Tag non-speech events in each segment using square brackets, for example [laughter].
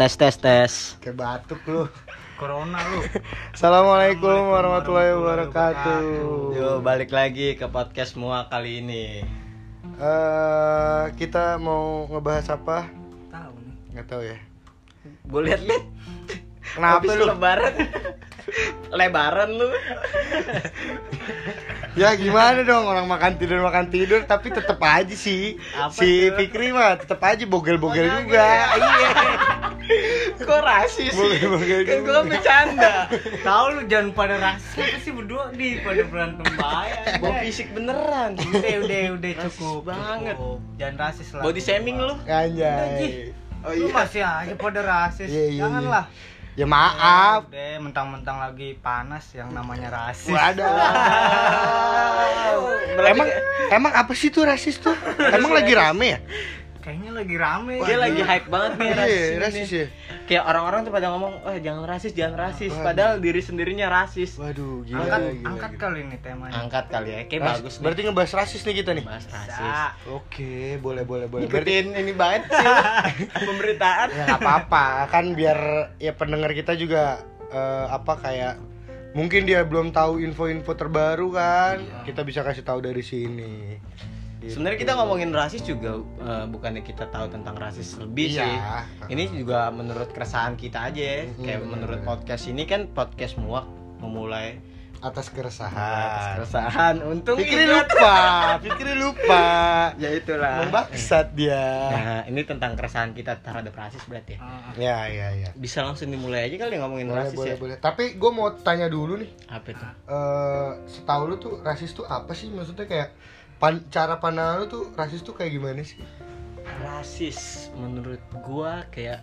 Tes tes tes. Kayak batuk lu. Corona lu. [laughs] Assalamualaikum warahmatullahi wabarakatuh. Yo balik lagi ke podcast semua kali ini. Eh, kita mau ngebahas apa? Tahu nih. Nggak tahu ya. Gue liat liat. Kenapa Habis lu? lebaran? [laughs] Lebaran lu. [laughs] Ya gimana dong orang makan tidur makan tidur tapi tetep aja sih Apa si tuh? Fikri mah tetep aja bogel-bogel Makanya. juga. Iya. Kok rasis sih? Bogel-bogel Kan gue bercanda. Tahu lu jangan pada rasis apa sih berdua di pada berantem bahaya. Bawa fisik beneran. Udah udah udah cukup banget. Jangan rasis lah. Body shaming lu. Anjay. Oh Lu masih aja pada rasis. Iya, iya, Janganlah. Ya maaf. Udah mentang-mentang lagi panas yang namanya rasis. Waduh. [laughs] emang emang apa sih tuh rasis tuh? [laughs] Emang lagi rame ya? Kayaknya lagi rame. Dia lagi hype banget nih rasis. Iya, ini. rasis ya. Kayak orang-orang tuh pada ngomong, "Oh, jangan rasis, jangan rasis." Waduh. Padahal diri sendirinya rasis. Waduh, gila, Angkat gila, angkat gila. kali ini temanya. Angkat kali ya. Kayak Ras- bagus nih. Berarti ngebahas rasis nih kita nih. bahas rasis. Oke, boleh boleh boleh. Berarti ini banget sih [laughs] pemberitaan. ya nggak apa-apa kan biar ya pendengar kita juga eh, apa kayak mungkin dia belum tahu info-info terbaru kan. Kita bisa kasih tahu dari sini. Gitu. Sebenarnya kita ngomongin rasis juga eh, bukannya kita tahu tentang rasis lebih Iya. sih. Ini juga menurut keresahan kita aja. ya. Hmm, Kayak menurut podcast ini kan podcast muak memulai atas atas keresahan. keresahan. Untung ingat. lupa, Fikri lupa. [laughs] Ya itulah. Membaksat dia. Nah, ini tentang keresahan kita terhadap rasis berarti ya. Ah, Ya, ya, ya. Bisa langsung dimulai aja kali ngomongin Boleh, rasis boleh, ya. boleh. Tapi gue mau tanya dulu nih. Apa itu? eh setahu lu tuh rasis tuh apa sih? Maksudnya kayak pan- cara pandangan lu tuh rasis tuh kayak gimana sih? rasis menurut gua kayak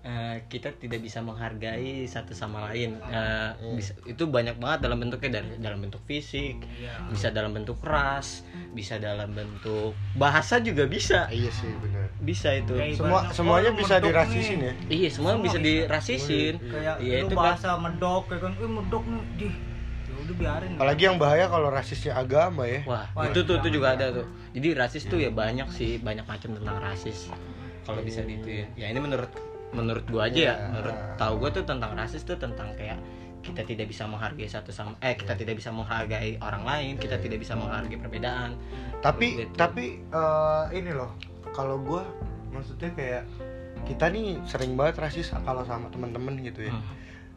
eh, kita tidak bisa menghargai satu sama lain Eh, bisa itu banyak banget dalam bentuknya dari dalam bentuk fisik Iya. bisa dalam bentuk ras bisa dalam bentuk bahasa juga bisa iya sih, benar. bisa itu Kayak Semua semuanya bisa dirasisin nih. ya. iya semua, Semua bisa bisa. dirasisin Kayak iya lu itu kan bahasa medok kayak kan, eh medok nih di. Udah biarin. Apalagi yang bahaya kalau rasisnya agama ya. wah Wah, itu tuh itu jangan, juga ada tuh jadi rasis tuh ya banyak sih banyak macam tentang rasis kalau bisa gitu ya ya ini menurut menurut gua aja ya Iya. menurut tahu gua tuh tentang rasis tuh tentang kayak kita tidak bisa menghargai satu sama eh kita Iya. tidak bisa menghargai orang lain kita tidak bisa menghargai perbedaan Tapi Gitu. tapi eh, ini loh, kalau gua maksudnya kayak kita nih sering banget rasis kalau sama teman-teman gitu ya. Hmm.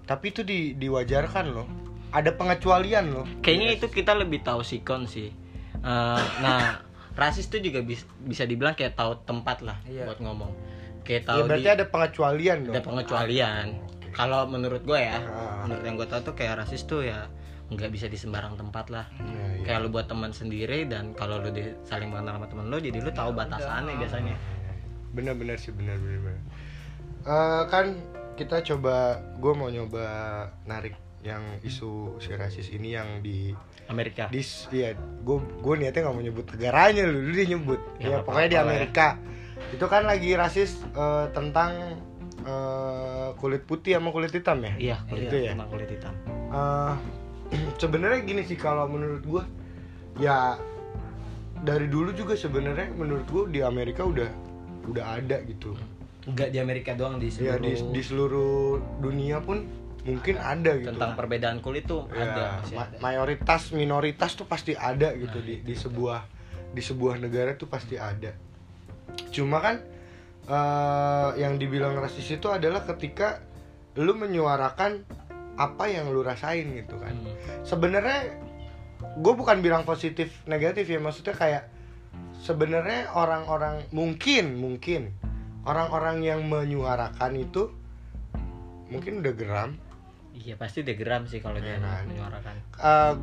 Tapi itu di, diwajarkan loh. Ada pengecualian loh. kayaknya itu kita lebih tahu sikon sih Eh, nah [laughs] rasis tuh juga bis- bisa dibilang kayak tahu tempat lah Iya. buat ngomong kayak Ya tahu berarti di- ada pengecualian dong. ada pengecualian kalau menurut gue ya Ah. menurut yang gue tahu tuh kayak rasis tuh ya nggak bisa di sembarang tempat lah Iya, iya. kayak lu buat teman sendiri dan kalau lu di, saling mengenal sama temen lu jadi lu tahu batasannya biasanya Bener-bener sih bener bener. bener. Eh, kan kita coba, gue mau nyoba narik yang isu si rasis ini yang di Amerika. di iya gue gue niatnya nggak mau nyebut negaranya lu lu dia nyebut Ya, ya, pokoknya di ya. Amerika. Itu kan lagi rasis eh, tentang eh, kulit putih sama kulit hitam ya? Iya kulit Gitu ya? tentang kulit hitam. Eh, [clears throat] sebenarnya gini sih kalau menurut gue ya dari dulu juga sebenarnya menurut gue di Amerika udah udah ada gitu. Nggak di Amerika doang di ya seluruh di, di seluruh dunia pun mungkin ada. gitu. Tentang perbedaan kulit tuh Ya, ada ma- ada. mayoritas minoritas tuh pasti ada gitu Nah, di di sebuah di sebuah negara tuh pasti ada. Cuma kan eh, yang dibilang rasis itu adalah ketika lu menyuarakan apa yang lu rasain gitu kan. Hmm. sebenarnya gue bukan bilang positif negatif ya maksudnya kayak sebenarnya orang-orang mungkin mungkin orang-orang yang menyuarakan itu mungkin udah geram iya pasti dia geram sih kalau dia kan? menyuarakan.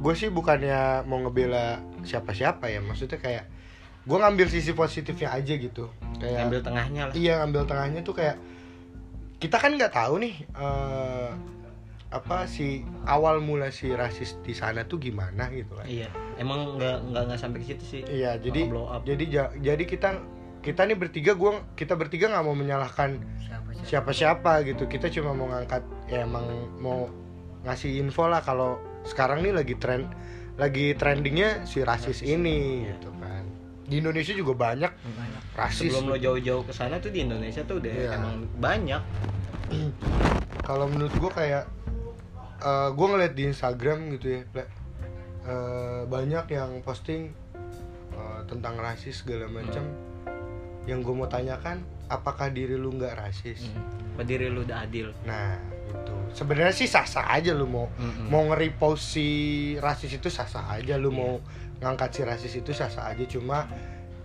Gue sih bukannya mau ngebela siapa-siapa ya maksudnya kayak gue ngambil sisi positifnya aja gitu. Kayak ngambil tengahnya lah. Iya ngambil tengahnya tuh kayak kita kan nggak tahu nih eh, apa si awal mula si rasis di sana tuh gimana gitu kan. Iya emang nggak nggak nggak sampai ke situ sih. Iya jadi blow up. jadi ja- jadi kita kita nih bertiga gua kita bertiga nggak mau menyalahkan Siapa siapa? siapa-siapa gitu kita cuma mau ngangkat ya emang mau ngasih info lah kalau sekarang nih lagi tren lagi trendingnya si rasis ini gitu kan di Indonesia juga banyak Banyak. rasis sebelum lo jauh-jauh ke sana tuh di Indonesia tuh udah Iya. emang banyak kalau menurut gue kayak eh gue ngeliat di Instagram gitu ya. Eh, banyak yang posting eh, tentang rasis segala macam yang gue mau tanyakan apakah diri lu nggak rasis? Hmm. Apa diri lu udah adil? Nah itu sebenarnya sih sah sah aja lu mau Mm-mm. mau nge-repost si rasis itu sah sah aja. Lu mau ngangkat si rasis itu sah sah aja. Cuma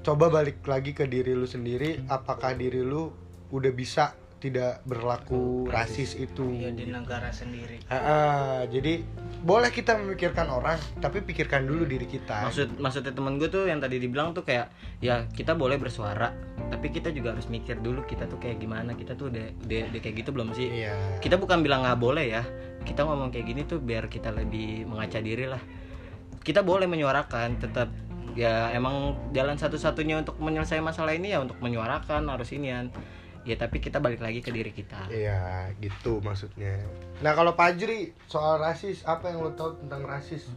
coba balik lagi ke diri lu sendiri. Apakah diri lu udah bisa tidak berlaku rasis itu. Ya di negara sendiri. Ah, ah, jadi boleh kita memikirkan orang tapi pikirkan dulu diri kita. Maksud maksudnya temen gue tuh yang tadi dibilang tuh kayak ya kita boleh bersuara tapi kita juga harus mikir dulu kita tuh kayak gimana kita tuh udah udah, udah kayak gitu belum sih? Iya. Kita bukan bilang nggak boleh ya kita ngomong kayak gini tuh biar kita lebih mengaca diri lah. Kita boleh menyuarakan tetap ya emang jalan satu-satunya untuk menyelesaikan masalah ini ya untuk menyuarakan harus inian ya tapi kita balik lagi ke diri kita. Iya gitu maksudnya. Nah kalau Pajri soal rasis apa yang lo tahu tentang rasis?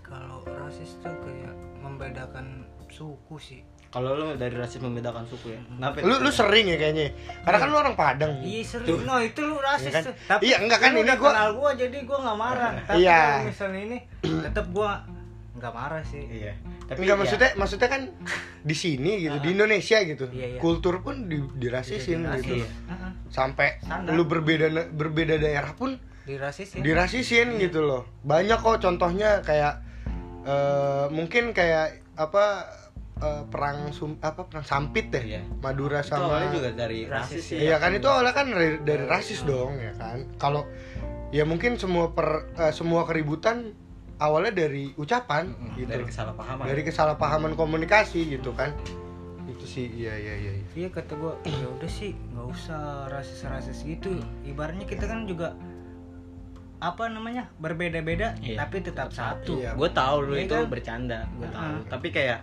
Kalau rasis tuh kayak membedakan suku sih. Kalau lu dari rasis membedakan suku ya? Kenapa lu lu sering ya kayaknya? Karena kan lu orang Padang. Iya sering. No itu lu rasis Iya kan? tuh. Tapi Iya, enggak kan, ini udah gua- kenal gua jadi gua nggak marah. [laughs] Tapi Iya. kalau misalnya ini tetap gua nggak marah sih iya tapi Enggak ya- maksudnya maksudnya kan di sini gitu di Indonesia gitu Iya, iya. kultur pun di, dirasisin Rasis. gitu loh Heeh. sampai Standar. lu berbeda berbeda daerah pun di rasis ya dirasisin gitu loh banyak kok contohnya kayak eh, mungkin kayak apa eh, perang sum apa perang sampit deh Iya. Madura itu sama awalnya juga dari Rasis rasis ya Iya kan itu awalnya kan dari, dari rasis dong ya kan. Kalau ya mungkin semua per eh, semua keributan awalnya dari ucapan Mm-mm, gitu. dari kesalahpahaman Dari kesalahpahaman komunikasi gitu kan. Itu sih iya iya iya. iya. iya kata gua ya udah sih nggak usah rasis rasis gitu ibaratnya kita kan juga apa namanya berbeda-beda Iya, tapi tetap satu Iya. gue tahu lu Iya itu kan? bercanda gue tahu Heeh. tapi kayak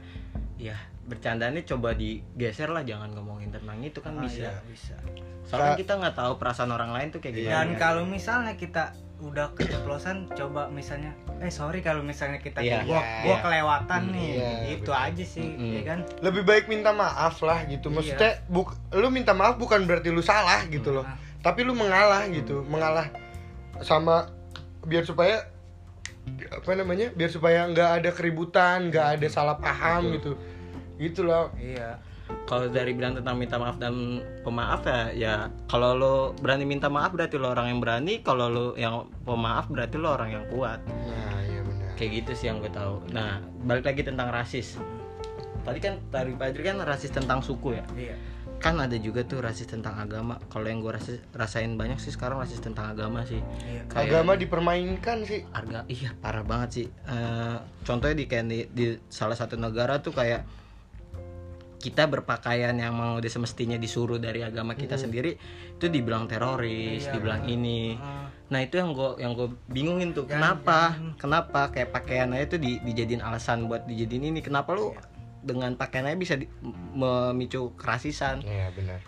ya bercandanya coba digeser lah jangan ngomongin tentang itu kan Ah, bisa iya, bisa soalnya Ka- kita nggak tahu perasaan orang lain tuh kayak Iya. gimana dan kalau misalnya kita udah keceplosan coba misalnya eh sorry kalau misalnya kita Iya. gua Iya. gua kelewatan Hmm, nih iya, itu betul. aja sih Mm-mm. ya kan Lebih baik minta maaf lah gitu. Maksudnya buk, lu minta maaf bukan berarti lu salah gitu loh. Ah. Tapi lu mengalah gitu, mengalah sama biar supaya apa namanya? Biar supaya nggak ada keributan, nggak ada salah paham gitu. Gitu loh. iya. Kalau dari bilang tentang minta maaf dan pemaaf ya ya kalau lo berani minta maaf berarti lo orang yang berani kalau lo yang pemaaf berarti lo orang yang kuat. Nah, iya benar. kayak gitu sih yang gue tahu. Nah balik lagi tentang rasis. Tadi kan tadi Adri kan rasis tentang suku ya? Iya. Kan ada juga tuh rasis tentang agama. Kalau yang gue rasis, rasain banyak sih sekarang rasis tentang agama sih. Iya. Kayak- Agama dipermainkan sih. harga iya parah banget sih. Eh, contohnya di kayak di, di salah satu negara tuh kayak kita berpakaian yang mau udah semestinya disuruh dari agama kita sendiri itu dibilang teroris Iya, dibilang ini Ah, nah itu yang gue yang gue bingungin tuh Jangan- kenapa jangan. kenapa kayak pakaian aja tuh di, dijadiin alasan buat dijadiin ini kenapa lu Iya. dengan pakaian aja bisa di- memicu kerasisan Iya benar.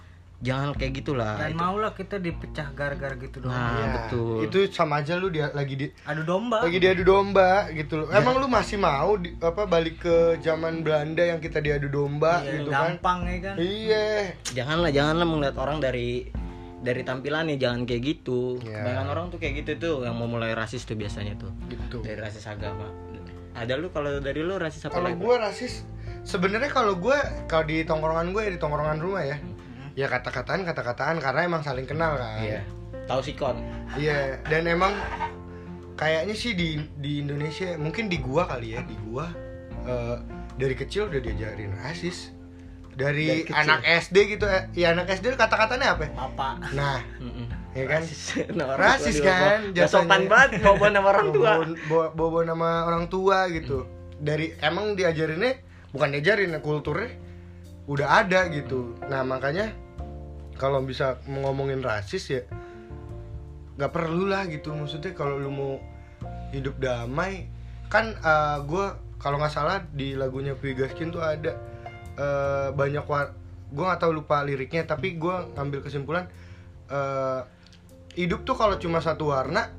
Jangan kayak gitulah dan itu. maulah kita dipecah gara-gara gitu doang Nah, Iya, betul. Itu sama aja lu dia lagi di adu domba lagi diadu domba gitu loh. Emang lu masih mau di, apa balik ke zaman Belanda yang kita diadu domba Iya, gitu kan? gampang ya kan Iya. janganlah janganlah melihat orang dari dari tampilannya jangan kayak gitu Iya. kebanyakan orang tuh kayak gitu tuh yang mau mulai rasis tuh biasanya tuh Gitu. dari rasis agama ada lu kalau dari lu rasis apa Kalau gue rasis, sebenarnya kalau gue kalau di tongkrongan gue di tongkrongan rumah ya, ya kata-kataan kata-kataan karena emang saling kenal kan. iya tahu sikon Iya, dan emang kayaknya sih di di Indonesia mungkin di gua kali ya, di gua eh, dari kecil udah diajarin rasis. Dari, Dari kecil. anak SD gitu ya anak SD kata-katanya apa? ya? bapak Nah, Mm-mm. ya kan? rasis Nah, kan, gak sopan jatuhnya. banget bawa nama orang tua Bawa, bawa, bawa nama orang tua gitu. Dari emang diajarinnya bukan diajarin kulturnya udah ada gitu. Nah, makanya kalau bisa ngomongin rasis ya nggak perlu lah gitu. Maksudnya kalau lu mau hidup damai kan gue kalau nggak salah di lagunya Puy Gaskin tuh ada eh, banyak war gue nggak tahu lupa liriknya tapi gue ngambil kesimpulan eh, hidup tuh kalau cuma satu warna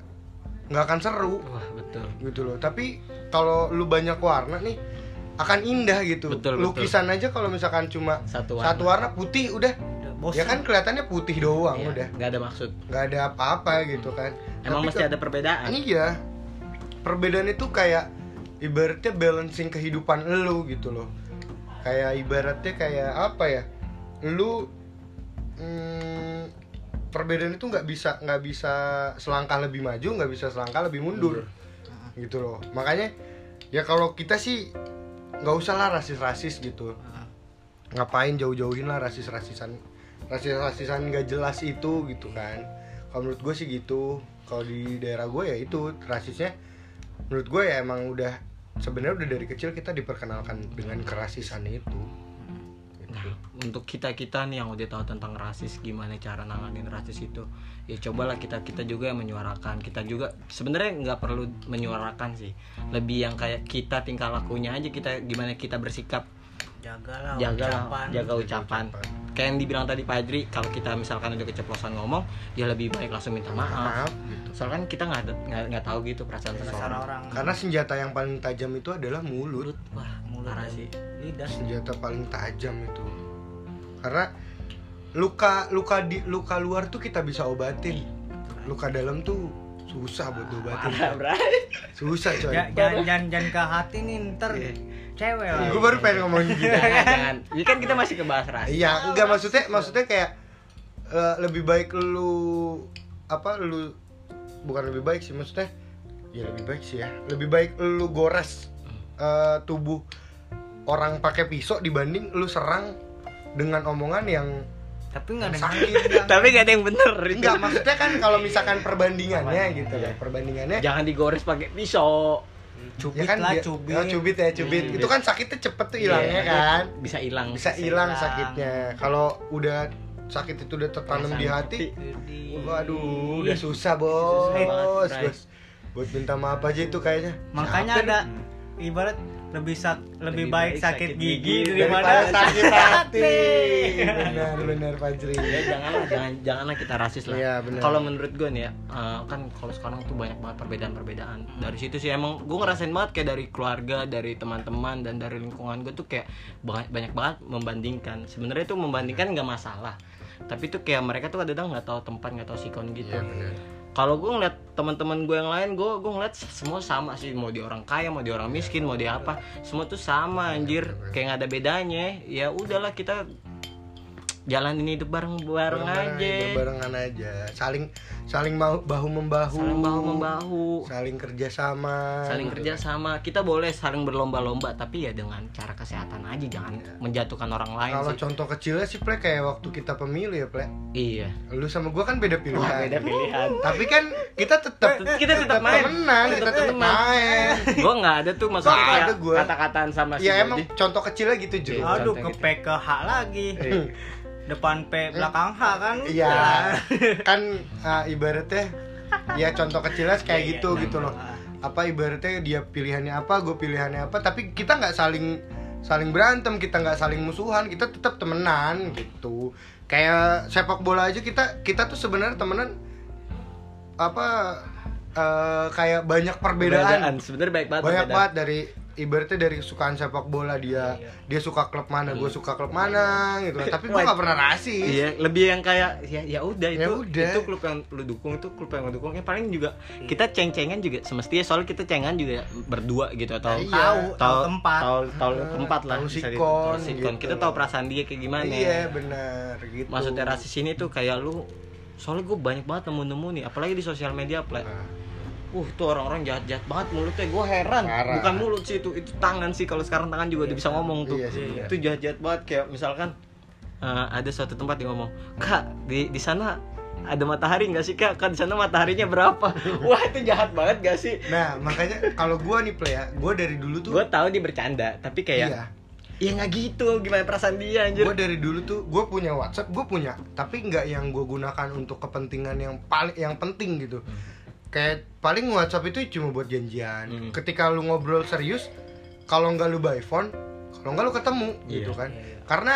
nggak akan seru. Wah betul. Gitu loh. Tapi kalau lu banyak warna nih akan indah gitu. Betul, betul. lukisan aja kalau misalkan cuma satu satu warna putih udah bosan. Ya kan kelihatannya putih doang Iya, udah. nggak ada maksud. Nggak ada apa-apa gitu kan. Emang Tapi mesti ke- ada perbedaan. Iya. Perbedaan itu kayak ibaratnya balancing kehidupan lu gitu loh. Kayak ibaratnya kayak apa ya? Lu hmm, perbedaan itu nggak bisa nggak bisa selangkah lebih maju nggak bisa selangkah lebih mundur. Gitu loh. Makanya ya kalau kita sih nggak usah lah rasis-rasis gitu. Heeh. ngapain jauh-jauhin lah rasis-rasisan rasis-rasisan nggak jelas itu gitu kan. Kalau menurut gue sih gitu. Kalau di daerah gue ya itu rasisnya menurut gue ya emang udah sebenarnya udah dari kecil kita diperkenalkan dengan kerasisan itu. Gitu. Nah, untuk kita kita nih yang udah tahu tentang rasis gimana cara nanganin rasis itu ya cobalah kita kita juga yang menyuarakan. Kita juga sebenarnya nggak perlu menyuarakan sih. Lebih yang kayak kita tingkah lakunya aja kita gimana kita bersikap jagalah jaga ucapan. jaga ucapan. Kayak yang dibilang tadi Pak Adri kalau kita misalkan udah keceplosan ngomong ya lebih baik langsung minta maaf. Maaf gitu. Soalnya kan kita nggak ada- nggak tahu gitu perasaan seseorang. orang. Karena senjata yang paling tajam itu adalah mulut. Mulut. Wah mulut parah sih. lidah. Senjata paling tajam itu. Karena luka luka di luka luar tuh kita bisa obatin. Luka dalam tuh susah buat diobatin. Bray. Susah coy. Ja- jangan jangan jangan ke hati nih ntar. Iya. Cewek lah gue baru pengen ngomongin gitu. [laughs] Jangan jangan. Ini kan kita masih kebahas rasis iya enggak maksudnya maksudnya kayak eh, lebih baik lu apa lu bukan lebih baik sih maksudnya ya lebih baik sih ya. Lebih baik lu gores eh, tubuh orang pakai pisau dibanding lu serang dengan omongan yang tapi nggak ada sakit. tapi gak ada yang bener itu. Enggak, maksudnya kan kalau misalkan perbandingannya gitu ya, perbandingannya jangan digores pakai pisau cubit ya kan lah dia- cubit oh, cubit ya, cubit. Hmm. Itu kan sakitnya cepet tuh hilangnya Iya. kan. bisa hilang Bisa hilang sakitnya. Kalau udah sakit itu udah tertanam di hati, waduh, udah susah, Bos. Susah banget, Bray. Bos. Buat minta maaf aja itu kayaknya. makanya Capek ada ibarat lebih sak lebih, Lebih baik baik sakit, sakit gigi, gigi daripada sakit hati. Benar, benar Fajri. ya janganlah jangan janganlah kita rasis lah Iya, benar. kalau menurut gue nih ya eh, kan kalau sekarang tuh banyak banget perbedaan-perbedaan dari situ sih emang gue ngerasain banget kayak dari keluarga dari teman-teman dan dari lingkungan gue tuh kayak banyak banyak banget membandingkan sebenarnya tuh membandingkan nggak masalah tapi tuh kayak mereka tuh kadang nggak tahu tempat nggak tahu sikon gitu benar. Kalau gue ngeliat teman-teman gue yang lain gue gue ngeliat semua sama sih. Mau dia orang kaya mau dia orang miskin mau dia apa. Semua tuh sama anjir. Kayak nggak ada bedanya. Ya udahlah kita jalanin hidup bareng-bareng aja. Barengan aja. Saling saling mau bahu membahu. saling bahu membahu. Saling kerja sama. saling kerja sama. Kita boleh saling berlomba-lomba tapi ya dengan cara kesehatan aja. Jangan menjatuhkan orang lain Kalau sih. contoh kecilnya sih Ple kayak waktu kita pemilu ya Ple. Iya. Lu sama gua kan beda pilihan. Beda pilihan. [laughs] Tapi kan kita tetap kita tetap main. temenan Kita Tetap main. [laughs] gue nggak ada tuh kayak gua. kata-kataan sama si Ya emang contoh kecilnya gitu Ju Iya. aduh ke gitu. P ke H lagi [laughs] depan P belakang H kan? Iya. Kan ah, ibaratnya Ya contoh kecilnya kayak Iya, gitu iya, gitu iya. loh Apa ibaratnya dia pilihannya apa Gue pilihannya apa Tapi kita nggak saling saling berantem kita nggak saling musuhan kita tetap temenan gitu. Kayak sepak bola aja kita kita tuh sebenarnya temenan apa eh, kayak banyak perbedaan. Sebenarnya baik banget banyak perbedaan. banget dari ibaratnya dari kesukaan sepak bola dia Iya. dia suka klub mana gue suka klub mana gitu [laughs] tapi gue nggak pernah rasis Iya, lebih yang kayak ya ya udah itu Ya udah. itu klub yang lu dukung itu klub yang lu dukung. Ya paling juga kita ceng-cengan juga semestinya soalnya kita cengan juga berdua gitu atau Iya. tahu tahu tempat tahu tahu Ah, tempat lah tahu bisa sikon, gitu. Tahu sikon. gitu. Kita tahu perasaan dia kayak gimana. iya benar gitu Maksudnya rasis ini tuh kayak lu soalnya gue banyak banget nemu-nemu nih apalagi di sosial media play Nah, uh tuh orang-orang jahat-jahat banget mulutnya. Gue heran. Parah. bukan mulut sih itu itu tangan sih. Kalau sekarang tangan juga udah bisa ngomong tuh. Iya sih, iya. itu jahat-jahat banget. Kayak misalkan eh, ada suatu tempat yang ngomong kak di di sana ada matahari nggak sih kak? Kak di sana mataharinya berapa? [laughs] Wah itu jahat banget gak sih? Nah makanya kalau gue nih play ya gue dari dulu tuh gue tahu dia bercanda tapi kayak iya. Ya nggak gitu gimana perasaan dia anjir? Gue dari dulu tuh gue punya WhatsApp gue punya tapi nggak yang gue gunakan untuk kepentingan yang paling yang penting gitu kayak paling WhatsApp itu cuma buat janjian Hmm. ketika lu ngobrol serius kalau nggak lu by phone kalau nggak lu ketemu gitu Iya. kan Iya, iya. karena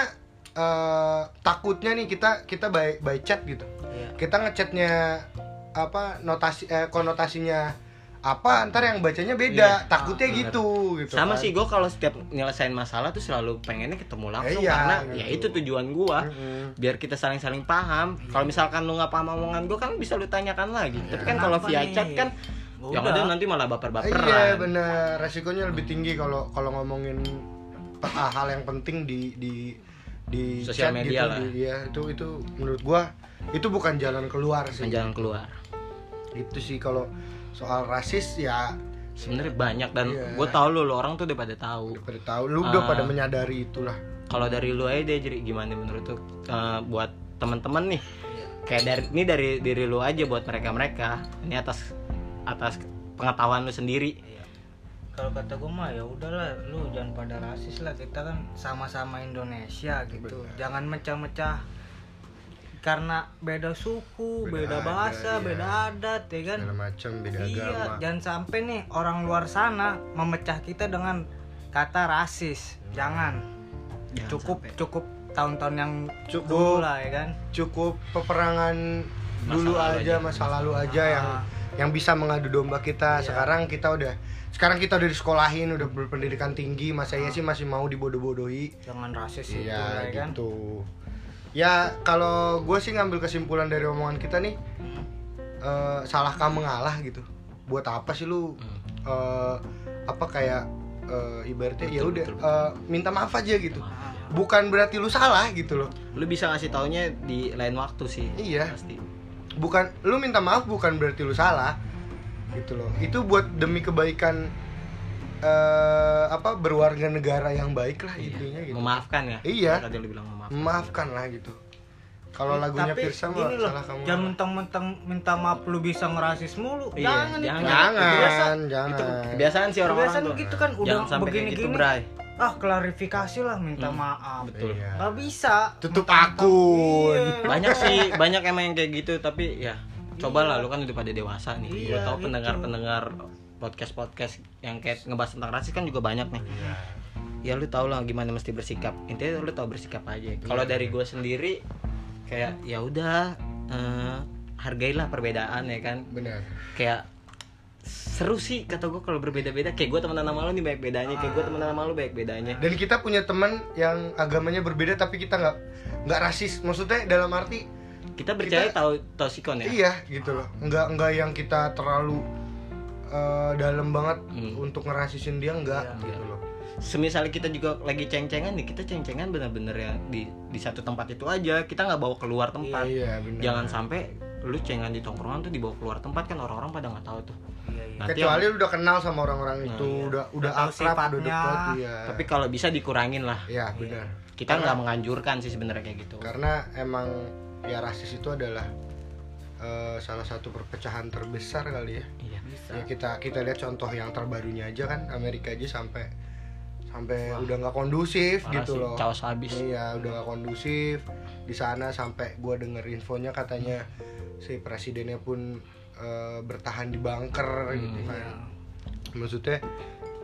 eh, takutnya nih kita kita by by chat gitu Iya. kita ngechatnya apa notasi eh, konotasinya apa ntar yang bacanya beda takutnya gitu gitu sama kan. sih gue kalau setiap nyelesain masalah tuh selalu pengennya ketemu langsung Iya, karena gitu. ya itu tujuan gue Mm-mm. biar kita saling-saling paham kalau misalkan lu nggak paham omongan gue kan bisa lu tanyakan lagi tapi kan kalau via nih? chat kan yang Udah. ada nanti malah baper-baperan Iya bener, resikonya lebih tinggi kalau kalau ngomongin ah, hal yang penting di di di Sosial chat media gitu, lah. di- iya, itu itu menurut gua itu bukan jalan keluar sih. jalan keluar Itu sih kalau soal rasis ya sebenarnya banyak dan Iya. gue tau lu, lu orang tuh udah pada tahu pada tahu lu udah Ah. pada menyadari itulah. kalau dari lu aja deh jadi gimana menurut tuh buat teman-teman nih kayak dari ini dari diri lu aja buat mereka mereka ini atas atas pengetahuan lu sendiri Iya. Kalau kata gue mah ya udahlah, lu jangan pada rasis lah. Kita kan sama-sama Indonesia gitu. Jangan mecah-mecah karena beda suku, Beda beda, bahasa, iya. beda adat, ya kan? Segala macam beda Iya, agama. jangan sampai nih orang luar sana memecah kita dengan kata rasis. Jangan. Jangan cukup sampai. cukup tahun-tahun yang Cukup. dulu lah ya kan. Cukup peperangan Masa dulu lalu aja, aja. masa lalu aja yang Ah. yang bisa mengadu domba kita. Iya. Sekarang kita udah sekarang kita udah disekolahin, udah berpendidikan tinggi, masa iya sih masih mau dibodoh-bodohi. Jangan rasis itu Iya lah ya kan. gitu. Ya kalau gue sih ngambil kesimpulan dari omongan kita nih, eh, salahkah mengalah gitu. Buat apa sih lu Hmm. eh, apa kayak eh, ibaratnya ya udah eh, minta maaf aja gitu. Ah. Bukan berarti lu salah gitu loh. lu bisa ngasih taunya di lain waktu sih Iya. pasti Bukan lu minta maaf bukan berarti lu salah gitu loh. Itu buat demi kebaikan eh apa berwarga negara yang baik lah Iya. intinya gitu. memaafkan ya Iya. tadi lu bilang memaafkan Memaafkan lah gitu. Kalau lagunya Tapi Pirsa mah gini loh, salah kamu. jangan mentang-mentang minta maaf lu bisa ngerasis mulu. Iya, jangan, jangan. itu. Jangan, Biasa. jangan. itu kebiasaan sih orang-orang Kebiasaan tuh gitu kan udah jangan kayak gitu begini-gini. Bray Ah, klarifikasi lah minta Hmm, maaf. betul. Iya. Gak bisa. Tutup akun. Iya. banyak sih [laughs] banyak emang yang kayak gitu tapi ya cobalah lu kan udah pada dewasa nih Iya, gua tau gitu. Podcast podcast yang kayak ngebahas tentang rasis kan juga banyak nih. Ya lu tau lah gimana mesti bersikap. Intinya lu tau bersikap aja. Kalau Iya. dari gue sendiri kayak ya udah eh, hargailah perbedaan ya kan? Benar. kayak seru sih kata gue kalau berbeda-beda. Kayak gue temenan sama lu nih banyak bedanya. Kayak gue temenan sama lu banyak bedanya. Dan kita punya teman yang agamanya berbeda tapi kita nggak nggak rasis. Maksudnya dalam arti kita percaya tahu tahu sikon ya? Iya gitu loh. Nggak nggak yang kita terlalu eh, dalam banget Hmm. untuk ngerasisin dia nggak Iya. gitu loh. semisal kita juga lagi ceng-cengan nih kita ceng-cengan bener-bener ya di di satu tempat itu aja kita nggak bawa keluar tempat Iya benar. jangan sampai lu cengan di tongkrongan tuh dibawa keluar tempat kan orang-orang pada nggak tahu tuh Iya, iya. Nanti Kecuali yang- lu udah kenal sama orang-orang Nah, itu, iya. udah udah akrab, udah dekat, iya. tapi kalau bisa dikurangin lah Iya, benar. kita nggak menganjurkan sih sebenarnya kayak gitu Karena emang ya rasis itu adalah eh, salah satu perpecahan terbesar kali ya. iya Bisa. Ya kita kita lihat contoh yang terbarunya aja kan Amerika aja sampai sampai udah nggak kondusif Parah gitu sih, loh. caos habis Iya, udah gak kondusif di sana sampai gua denger infonya katanya si presidennya pun eh, bertahan di bunker Hmm. gitu Iya. kan. Maksudnya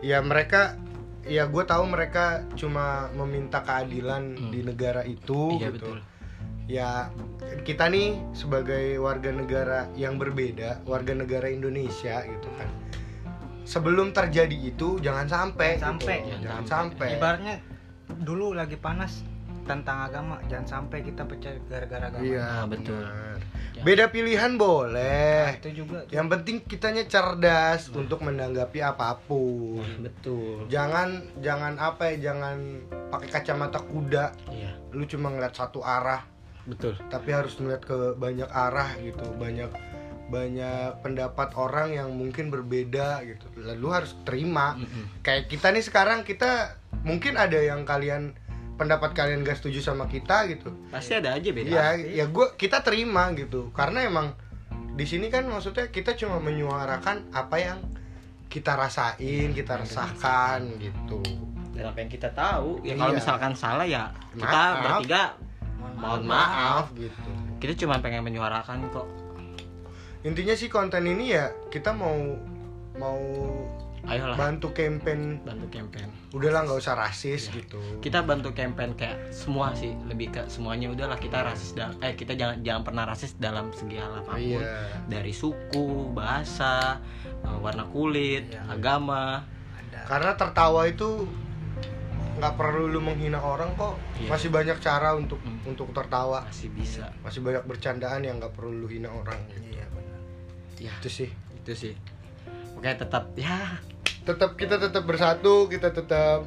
ya mereka ya gue tahu mereka cuma meminta keadilan Hmm. di negara itu iya gitu. betul Ya kita nih sebagai warga negara yang berbeda, warga negara Indonesia gitu kan. Sebelum terjadi itu jangan sampai Jangan gitu. sampai. jangan, Jangan sampai. Ibaratnya dulu lagi panas tentang agama, jangan sampai kita pecah gara-gara agama. Iya, Ah, betul. benar. Ya. Beda pilihan boleh. Nah, itu juga tuh. Yang penting kitanya cerdas untuk menanggapi apa pun. betul Jangan jangan apa ya, jangan pakai kacamata kuda. iya Lu cuma ngeliat satu arah, betul tapi harus melihat ke banyak arah gitu. Banyak banyak pendapat orang yang mungkin berbeda gitu. Lalu harus terima. Mm-mm. Kayak kita nih sekarang kita mungkin ada yang kalian pendapat kalian gak setuju sama kita gitu. pasti ada aja beda Iya, ya gua kita terima gitu. Karena emang di sini kan maksudnya kita cuma menyuarakan apa yang kita rasain, kita rasakan gitu. dan apa yang kita tahu ya kalau Iya. misalkan salah ya kita Maaf. bertiga mohon maaf. gitu. kita cuma pengen menyuarakan kok. Intinya sih konten ini ya kita mau mau ayolah. bantu campaign. Bantu campaign. Udahlah nggak usah rasis Iya. gitu. Kita bantu campaign kayak semua sih lebih ke semuanya. Udahlah kita rasis dal- eh kita jangan jangan pernah rasis dalam segi hal apa pun. Iya. Dari suku bahasa eh, warna kulit Iya. agama. Ada karena tertawa itu nggak perlu lu menghina orang kok. Iya. masih banyak cara untuk Hmm. untuk tertawa. Masih bisa. Masih banyak bercandaan yang nggak perlu lu hina orang. Iya benar. Ya itu sih. Itu sih. Oke tetap ya. Tetap kita tetap bersatu kita tetap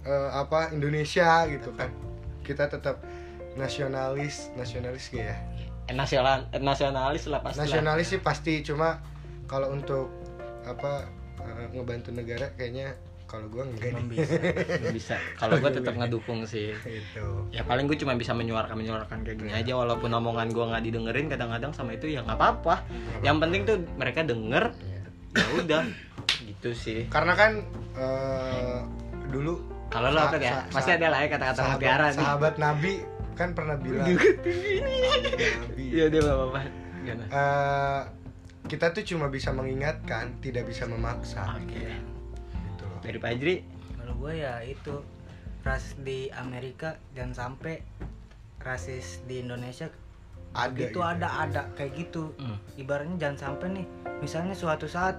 eh, apa Indonesia gitu kan. Kita tetap nasionalis nasionalis gak ya? Eh, nasional eh, nasionalis lah pasti nasionalis sih pasti cuma kalau untuk apa eh, ngebantu negara kayaknya kalau enggak belum nih. bisa Nggak bisa. Kalau gue tetap ngedukung sih. Itu ya paling gue cuma bisa menyuarakan menyuarakan kayak gini aja walaupun omongan gue nggak didengerin kadang-kadang sama itu ya nggak apa-apa. Yang penting tuh mereka denger ya udah. Gitu sih. Karena kan eh, dulu kalau lo apa ya? pasti ada lah ya kata-kata sahabat, mutiara sahabat Nabi kan pernah bilang. Nabi. Iya dia nggak apa-apa? Eh, kita tuh cuma bisa mengingatkan tidak bisa memaksa. Oke. loh. Dari Pak Ajri kalau gue ya itu ras di Amerika jangan sampai rasis di Indonesia ada itu gitu. ada ada kayak gitu Hmm. ibaratnya jangan sampai nih misalnya suatu saat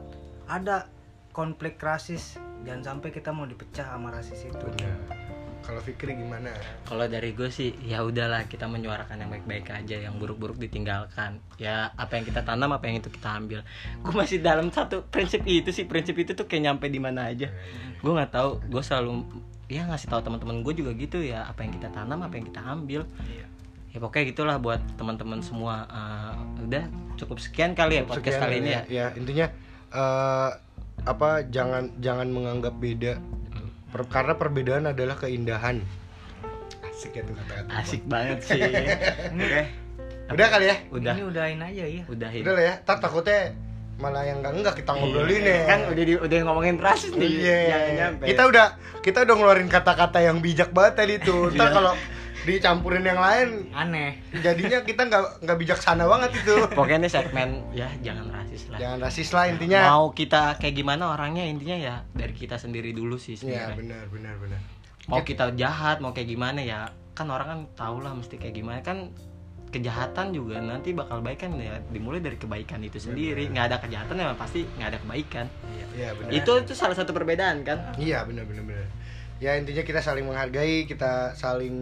ada konflik rasis jangan sampai kita mau dipecah sama rasis itu Bener. Kalau Fikri gimana? Kalau dari gue sih ya udahlah kita menyuarakan yang baik-baik aja yang buruk-buruk ditinggalkan. Ya apa yang kita tanam apa yang itu kita ambil. Gue masih dalam satu prinsip itu sih prinsip itu tuh kayak nyampe di mana aja. Gue nggak tahu gue selalu ya ngasih tahu teman-teman gue juga gitu ya apa yang kita tanam apa yang kita ambil. Iya. ya pokoknya gitulah buat teman-teman semua. Eh, udah cukup sekian kali ya podcast Sekian kali ini ya. Ya intinya eh, apa jangan jangan menganggap beda Per- karena perbedaan adalah keindahan. Asik ya tuh kata-kata. Asik banget sih. [laughs] Oke. Udah kali ya? Udah. Ini udahin aja ya udahin. Udah lah ya. Tar takutnya malah yang enggak enggak kita ngobrolin ya. Kan udah di, udah ngomongin rasis nih. Iya. jangan nyampe Kita udah kita udah ngeluarin kata-kata yang bijak banget tadi tuh. Ntar Iya. kalau dicampurin yang lain aneh jadinya kita nggak nggak bijaksana banget itu. pokoknya ini segmen ya jangan rasis lah Jangan rasis lah intinya. mau kita kayak gimana orangnya intinya ya dari kita sendiri dulu sih Iya sebenarnya benar benar benar. mau kita jahat mau kayak gimana ya kan orang kan tau lah mesti kayak gimana kan kejahatan juga nanti bakal baik kan ya dimulai dari kebaikan itu sendiri nggak ada kejahatan ya pasti nggak ada kebaikan Iya benar. itu itu salah satu perbedaan kan Iya benar benar benar. Ya intinya kita saling menghargai, kita saling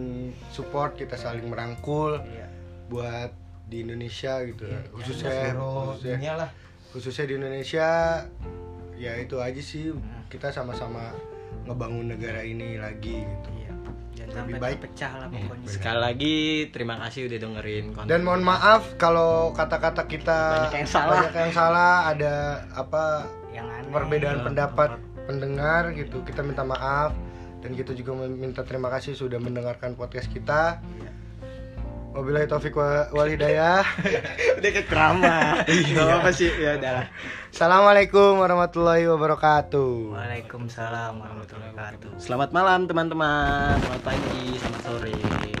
support, kita saling merangkul Iya. buat di Indonesia gitu. Iya, khususnya khususnya, lah khususnya di Indonesia ya itu aja sih kita sama-sama ngebangun negara ini lagi gitu. Iya. Jangan Lebih sampai baik. terpecah lah Iya, pokoknya. sekali lagi terima kasih udah dengerin konten Dan mohon maaf kalau kata-kata kita Banyak yang salah. banyak yang salah, ada apa Yang aneh. perbedaan Iya, pendapat pendengar gitu. Kita minta maaf dan kita juga minta terima kasih sudah mendengarkan podcast kita. Iya. Wabillahi taufik wa- wal hidayah. [laughs] udah ke krama [laughs] nggak apa sih ya udah lah Assalamualaikum warahmatullahi wabarakatuh. Waalaikumsalam warahmatullahi wabarakatuh. selamat malam teman-teman selamat pagi selamat sore